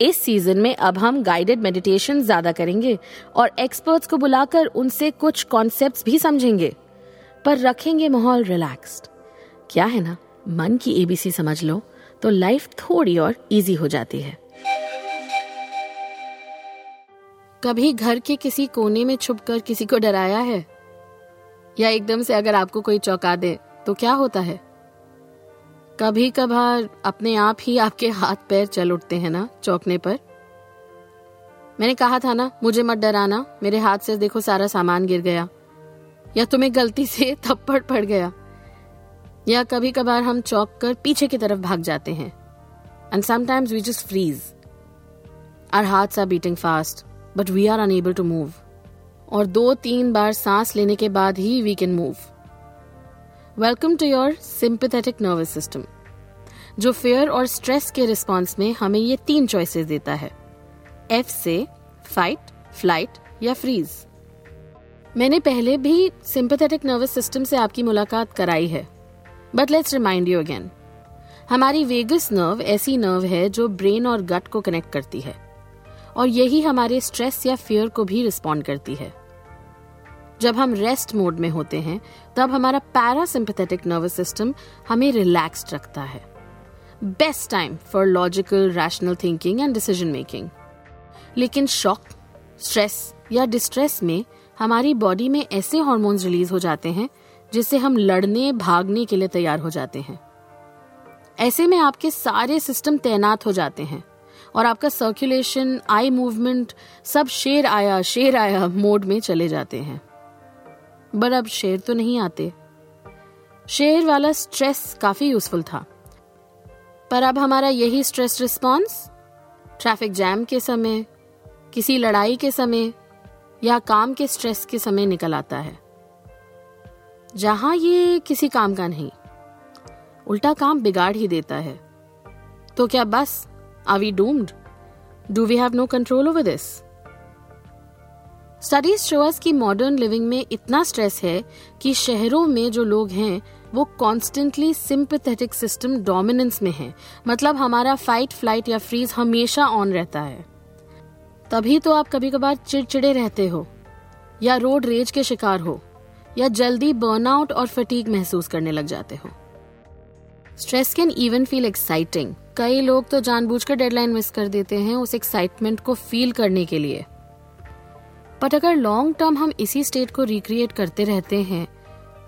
इस सीज़न में अब हम गाइडेड मेडिटेशन ज़्यादा करेंगे और एक्सपर्ट्स को बुलाकर उनसे कुछ कॉन्सेप्ट्स भी समझेंगे। पर रखेंगे माहौल रिलैक्स्ड क्या है ना? मन की एबीसी समझ लो तो लाइफ थोड़ी और इजी हो जाती है। कभी घर के किसी कोने में छुपकर किसी को डराया है? या एकदम से अगर आपको कोई चौंका दे तो क्या होता है? कभी कभार अपने आप ही आपके हाथ पैर चल उठते हैं ना, चौकने पर? मैंने कहा था ना, मुझे मत डराना, मेरे हाथ से देखो सारा सामान गिर गया। या तुम्हें गलती से थप्पड़ पड़ गया? या कभी कभार हम चौक कर पीछे की तरफ़ भाग जाते हैं? And sometimes we just freeze our hearts are beating fast but we are unable to move और दो तीन बार सांस लेने के बाद ही we can move welcome to your sympathetic nervous system जो फेयर और स्ट्रेस के रिस्पॉन्स में हमें ये तीन चॉइसेस देता है। एफ़ से फाइट फ़्लाइट या फ्रीज मैंने पहले भी सिंपथेटिक नर्वस सिस्टम से आपकी मुलाकात कराई है। But let's remind you again हमारी वेगस नर्व ऐसी नर्व है जो ब्रेन और गट को कनेक्ट करती है। और यही हमारे स्ट्रेस या फियर को भी रिस्पॉन्ड करती है। जब हम रेस्ट मोड में होते हैं, तब हमारा पैरासिम्पथेटिक नर्वस सिस्टम हमें रिलैक्स्ड रखता है। Best time for logical rational thinking and decision making लेकिन शॉक स्ट्रेस या डिस्ट्रेस में हमारी बॉडी में ऐसे हॉर्मोन्स रिलीज़ हो जाते हैं, जिससे हम लड़ने, भागने के लिए तैयार हो जाते हैं। ऐसे में आपके सारे सिस्टम तैनात हो जाते हैं और आपका सर्कुलेशन आई मूवमेंट सब शेर आया शेर आया मोड में चले जाते हैं। बट अब शेर तो नहीं आते। शेर वाला स्ट्रेस काफ़ी यूजफुल था। पर अब हमारा यही स्ट्रेस रिस्पॉन्स ट्रैफ़िक जैम के समय, किसी लड़ाई के समय, या काम के स्ट्रेस के समय निकल आता है। जहाँ ये किसी काम का नहीं, उल्टा काम बिगाड़ ही देता है। तो क्या बस are we doomed do we have no control over this studies show us की मॉडर्न लिविंग में इतना स्ट्रेस है कि शहरों में जो लोग हैं वो कॉन्स्टेंटली सिंपथेटिक सिस्टम डोमिनेंस में है। मतलब हमारा फाइट फ़्लाइट या फ्रीज हमेशा ऑन रहता है। तभी तो आप कभी कभार चिड़चिड़े रहते हो, या रोड रेज के शिकार हो, या जल्दी बर्नआउट और फटीक महसूस करने लग जाते हो। Stress can even feel exciting कई लोग तो जानबूझकर डेडलाइन मिस कर देते हैं उस एक्साइटमेंट को फील करने के लिए। बट अगर लॉन्ग टर्म हम इसी स्टेट को रिक्रिएट करते रहते हैं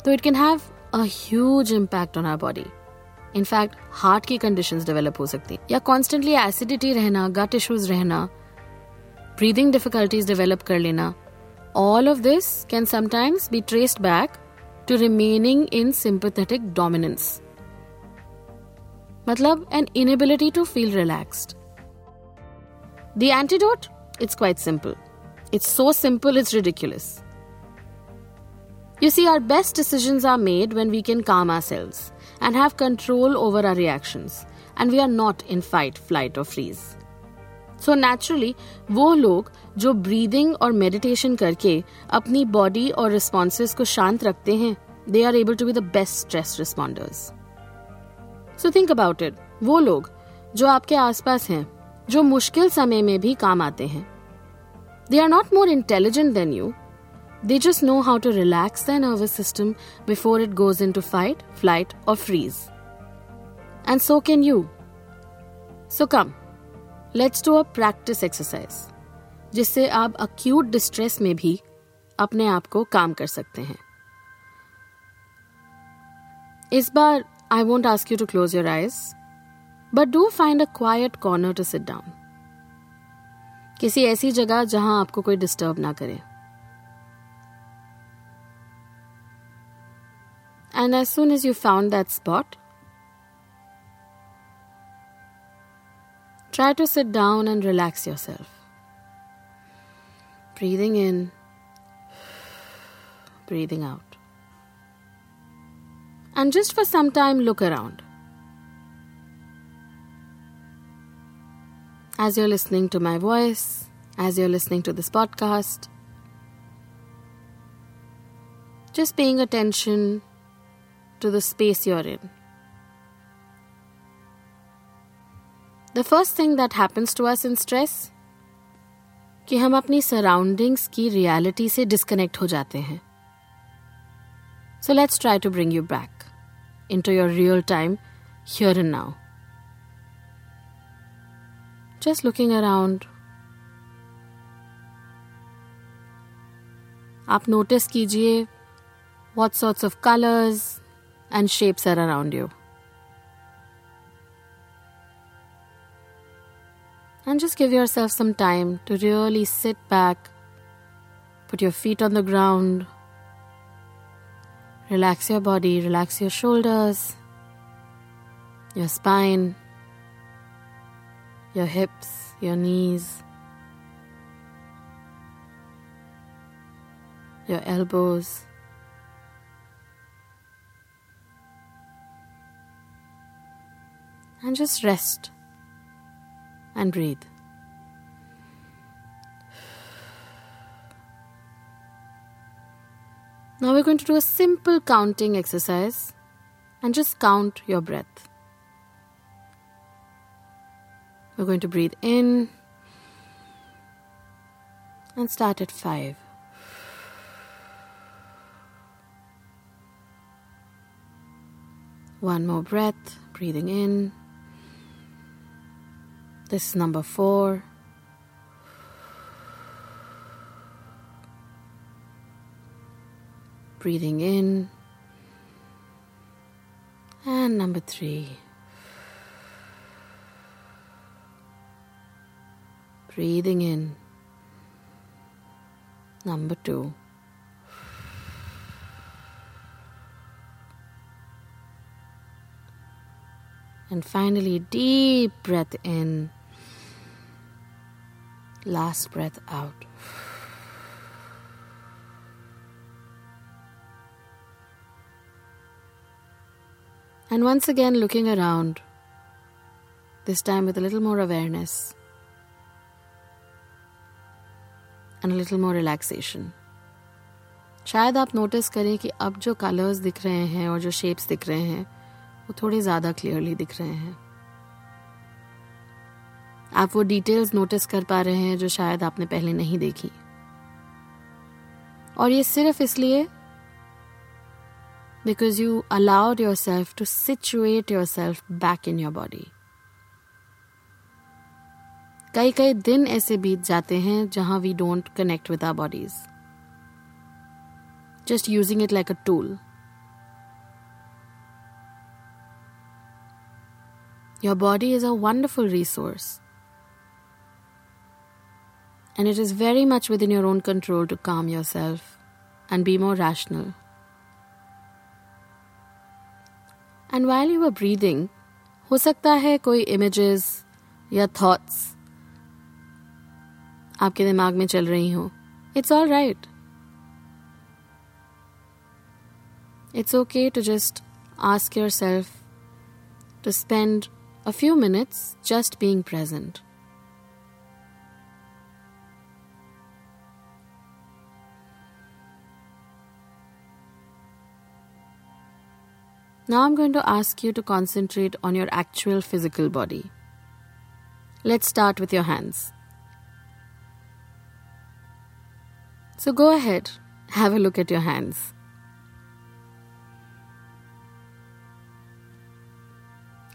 तो it can have a huge impact on our body in fact heart की कंडीशंस डेवलप हो सकती या कॉन्स्टेंटली एसिडिटी रहना गट इश्यूज रहना ब्रीदिंग डिफिकल्टीज डेवलप कर लेना all of this can sometimes be traced back to remaining in sympathetic dominance. Matlab, an inability to feel relaxed. The antidote? It's quite simple. It's so simple, it's ridiculous. You see, our best decisions are made when we can calm ourselves and have control over our reactions, and we are not in fight, flight, or freeze. So so naturally वो लोग जो breathing और meditation करके अपनी body और responses को शांत रखते हैं they are able to be the best stress responders so think about it वो लोग जो आपके आसपास हैं जो मुश्किल समय में भी काम आते हैं they are not more intelligent then you They just know how to relax their nervous system before it goes into fight, flight, or freeze. And so can you. So come, let's do a practice exercise जिससे आप acute distress में भी अपने आप को काम कर सकते हैं इस बार I won't ask you to close your eyes but do find a quiet corner to sit down किसी ऐसी जगह जहाँ आपको कोई डिस्टर्ब ना करे And as soon as you found that spot, try to sit down and relax yourself. Breathing in, breathing out. And just for some time, look around. As you're listening to my voice, as you're listening to this podcast, just paying attention to the space you're in. The first thing that happens to us in stress, कि हम अपनी surroundings की reality से disconnect हो जाते हैं। So let's try to bring you back in to your real time here and now just looking around आप notice कीजिए what sorts of colours and shapes are around you. And just give yourself some time to really sit back, put your feet on the ground, relax your body, relax your shoulders, your spine, your hips, your knees, your elbows. And just rest and breathe. Now we're going to do a simple counting exercise and just count your breath. We're going to breathe in and start at five. One more breath, breathing in. This is number four. Breathing in. And number three. Breathing in. Number two. And finally, deep breath in. Last breath out. And once again, looking around, this time with a little more awareness and a little more relaxation. शायद आप notice करें कि अब जो colours दिख रहे हैं और जो शेप्स दिख रहे हैं वो थोड़े ज़्यादा क्लियरली दिख रहे हैं आप वो डिटेल्स नोटिस कर पा रहे हैं जो शायद आपने पहले नहीं देखी। और ये सिर्फ़ इसलिए because you allowed your self to situate your self back in your body कई कई दिन ऐसे बीत जाते हैं जहाँ we don't connect with our bodies just using it like a tool your body is a wonderful resource. and it is very much within your own control to calm yourself and be more rational. And while you were breathing, हो सकता है कोई images या thoughts आपके दिमाग में चल रही हो It's all right. It's okay to just ask yourself to spend a few minutes just being present. Now I'm going to ask you to concentrate on your actual physical body. Let's start with your hands. So go ahead, have a look at your hands.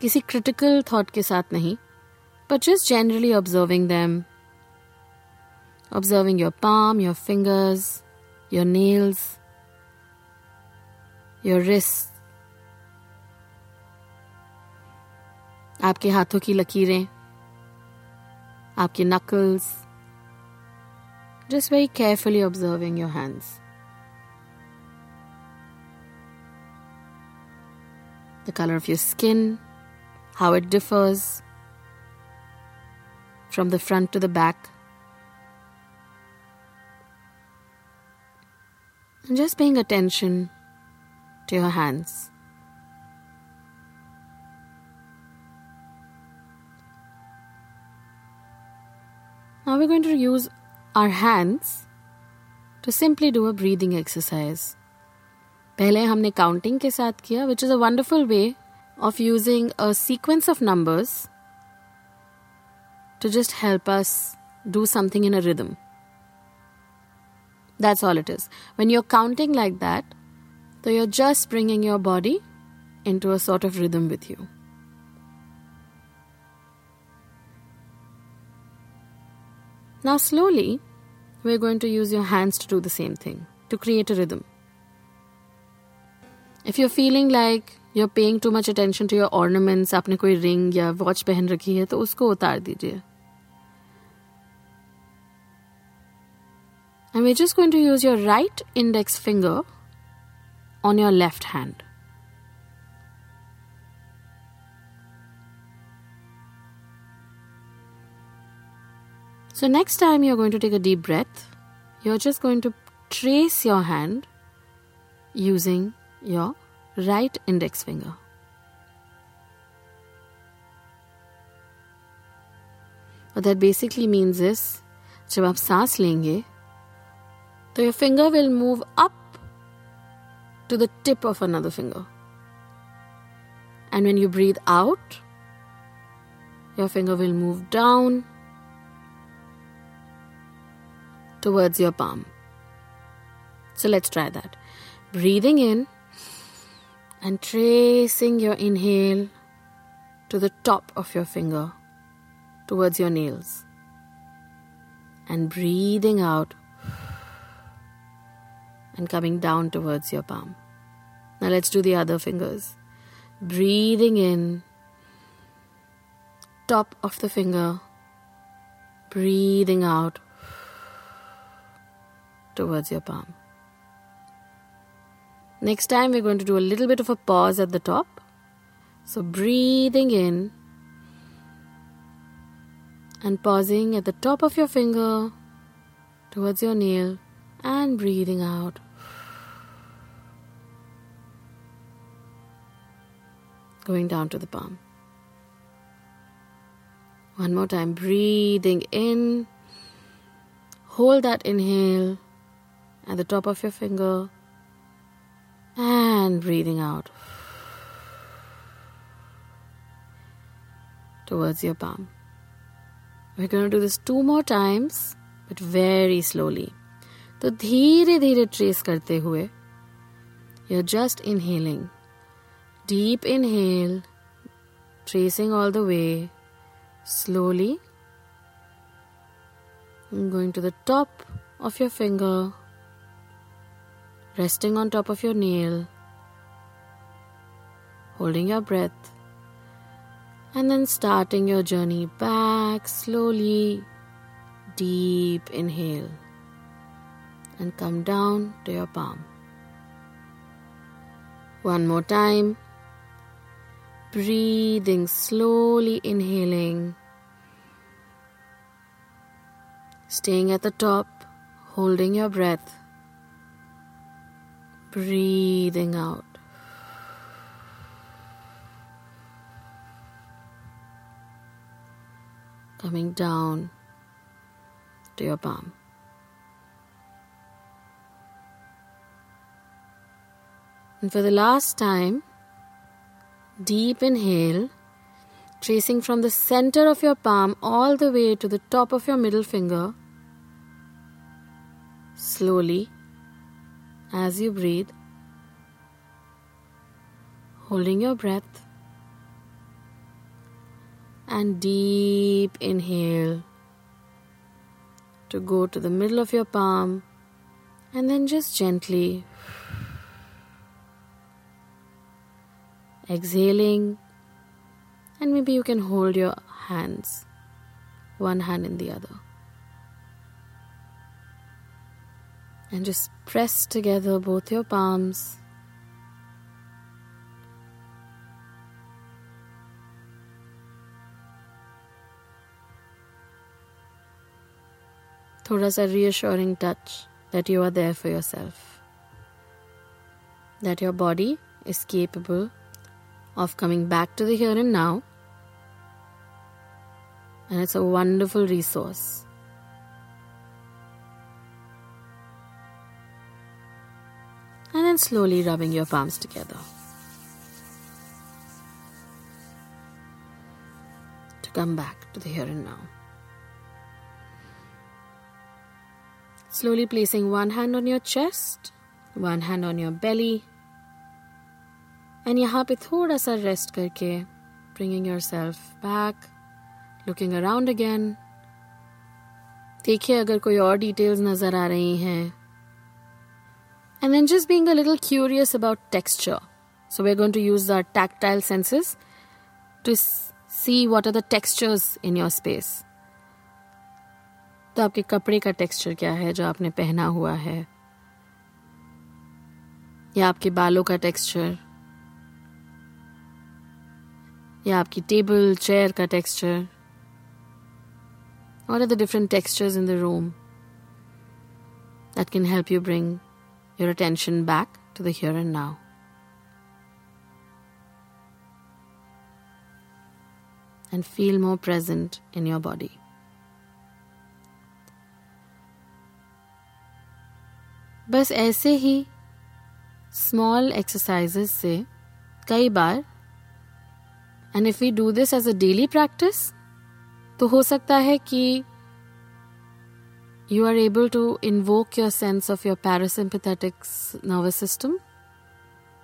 किसी critical thought के साथ नहीं, but just generally observing them. Observing your palm, your fingers, your nails, your wrists, आपके हाथों की लकीरें आपके knuckles just very carefully observing your hands the color of your skin how it differs from the front to the back and just paying attention to your hands Now we're going to use our hands to simply do a breathing exercise. पहले हमने counting के साथ किया which is a wonderful way of using a sequence of numbers to just help us do something in a rhythm. That's all it is. When you're counting like that, so you're just bringing your body into a sort of rhythm with you. Now, slowly, we're going to use your hands to do the same thing to create a rhythm. If you're feeling like you're paying too much attention to your ornaments, आपने कोई ring या watch पहन रखी है तो उसको उतार दीजिए And we're just going to use your right index finger on your left hand. So, next time you're going to take a deep breath, you're just going to trace your hand using your right index finger. What that basically means is जब आप सांस लेंगे तो your finger will move up to the tip of another finger. And when you breathe out, your finger will move down towards your palm. So let's try that. Breathing in and tracing your inhale to the top of your finger towards your nails and breathing out and coming down towards your palm. Now let's do the other fingers. Breathing in, top of the finger, breathing out towards your palm. Next time, we're going to do a little bit of a pause at the top. So, breathing in and pausing at the top of your finger towards your nail and breathing out. Going down to the palm. One more time, breathing in. Hold that inhale at the top of your finger and breathing out towards your palm. We're going to do this two more times, but very slowly. तो धीरे धीरे trace करते हुए you're just inhaling. Deep inhale, tracing all the way, slowly. Going to the top of your finger resting on top of your nail, holding your breath, and then starting your journey back slowly. Deep inhale and come down to your palm. One more time. Breathing slowly, inhaling, staying at the top, holding your breath breathing out. Coming down to your palm. And for the last time, deep inhale, tracing from the center of your palm all the way to the top of your middle finger. Slowly as you breathe, holding your breath, and deep inhale to go to the middle of your palm, and then just gently exhaling, and maybe you can hold your hands, one hand in the other. and just press together both your palms. थोड़ा सा reassuring touch that you are there for yourself. That your body is capable of coming back to the here and now. And it's a wonderful resource And slowly rubbing your palms together. To come back to the here and now. Slowly placing one hand on your chest, one hand on your belly, and यहाँ पे थोड़ा सा rest करके bringing yourself back, looking around again. देखिए अगर कोई और details नज़र आ रही हैं and then just being a little curious about texture. So we're going to use our tactile senses to see what are the textures in your space. तो आपके कपड़े का टेक्सचर क्या है जो आपने पहना हुआ है या आपके बालों का टेक्सचर या आपकी टेबल चेयर का texture What are the different textures in the room that can help you bring your attention back to the here and now? And feel more present in your body. बस ऐसे ही small exercises से कई बार and if we do this as a daily practice तो हो सकता है कि you are able to invoke your sense of your parasympathetic nervous system.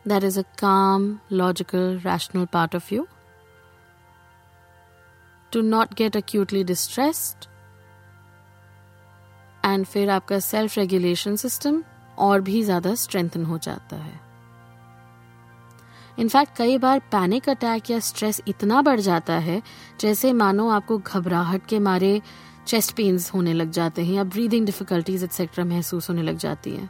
That is a calm, logical, rational part of you. To not get acutely distressed. And फिर आपका self regulation system और भी ज़्यादा स्ट्रेंथन हो जाता है in fact कई बार पैनिक अटैक या स्ट्रेस इतना बढ़ जाता है जैसे मानो आपको घबराहट के मारे चेस्ट पेन्स होने लग जाते हैं या ब्रीदिंग डिफिकल्टीज एक्सेट्रा महसूस होने लग जाती है।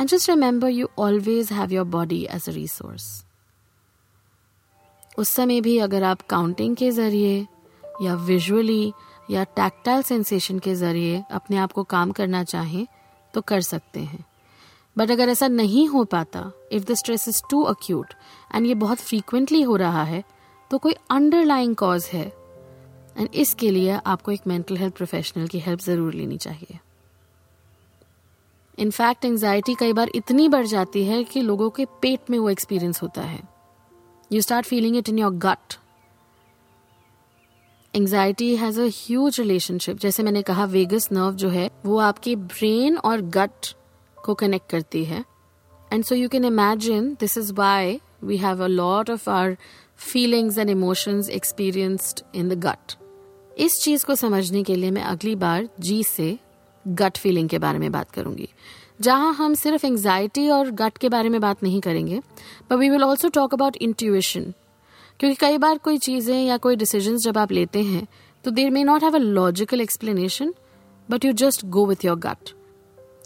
And just remember you always have your body as a resource उस समय भी अगर आप काउंटिंग के ज़रिए, या विजुअली या टैक्टाइल सेंसेशन के ज़रिए अपने आप को काम करना चाहें तो कर सकते हैं। बट अगर ऐसा नहीं हो पाता if the stress is too acute and ये बहुत फ्रीक्वेंटली हो रहा है तो कोई अंडरलाइंग कॉज है एंड इसके लिए आपको एक मेंटल हेल्थ प्रोफेशनल की हेल्प ज़रूर लेनी चाहिए। इनफैक्ट एंजाइटी कई बार इतनी बढ़ जाती है कि लोगों के पेट में वो एक्सपीरियंस होता है। You start feeling it in your gut anxiety has a huge relationship जैसे मैंने कहा वेगस नर्व जो है, वो आपके ब्रेन और गट को कनेक्ट करती है। And so you can imagine this is why we have a lot of our feelings and emotions experienced in the gut इस चीज़ को समझने के लिए मैं अगली बार जी से गट फीलिंग के बारे में बात करूँगी, जहाँ हम सिर्फ़ एंजाइटी और गट के बारे में बात नहीं करेंगे but we will also talk about intuition क्योंकि कई बार कोई चीज़ें या कोई डिसीज़न जब आप लेते हैं तो there may not have a logical explanation but you just go with your gut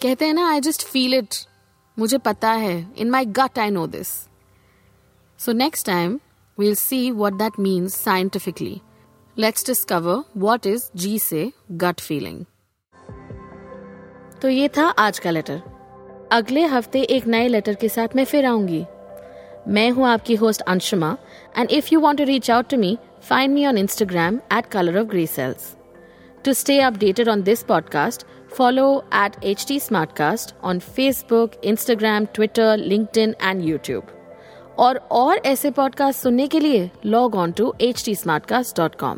कहते हैं ना आई जस्ट फील इट मुझे पता है. In my gut I know this so next time we'll see what that means scientifically let's discover what is जी से gut feeling तो ये था आज का लेटर अगले हफ्ते एक नए लेटर के साथ मैं फिर आऊंगी मैं हूं आपकी host Anshuma and if you want to reach out to me find me on Instagram at colour of grey sales to stay updated on this podcast follow at H T Smartcast on Facebook Instagram Twitter LinkedIn and YouTube और और ऐसे podcast सुनने के लिए log on to H T Smartcast dot com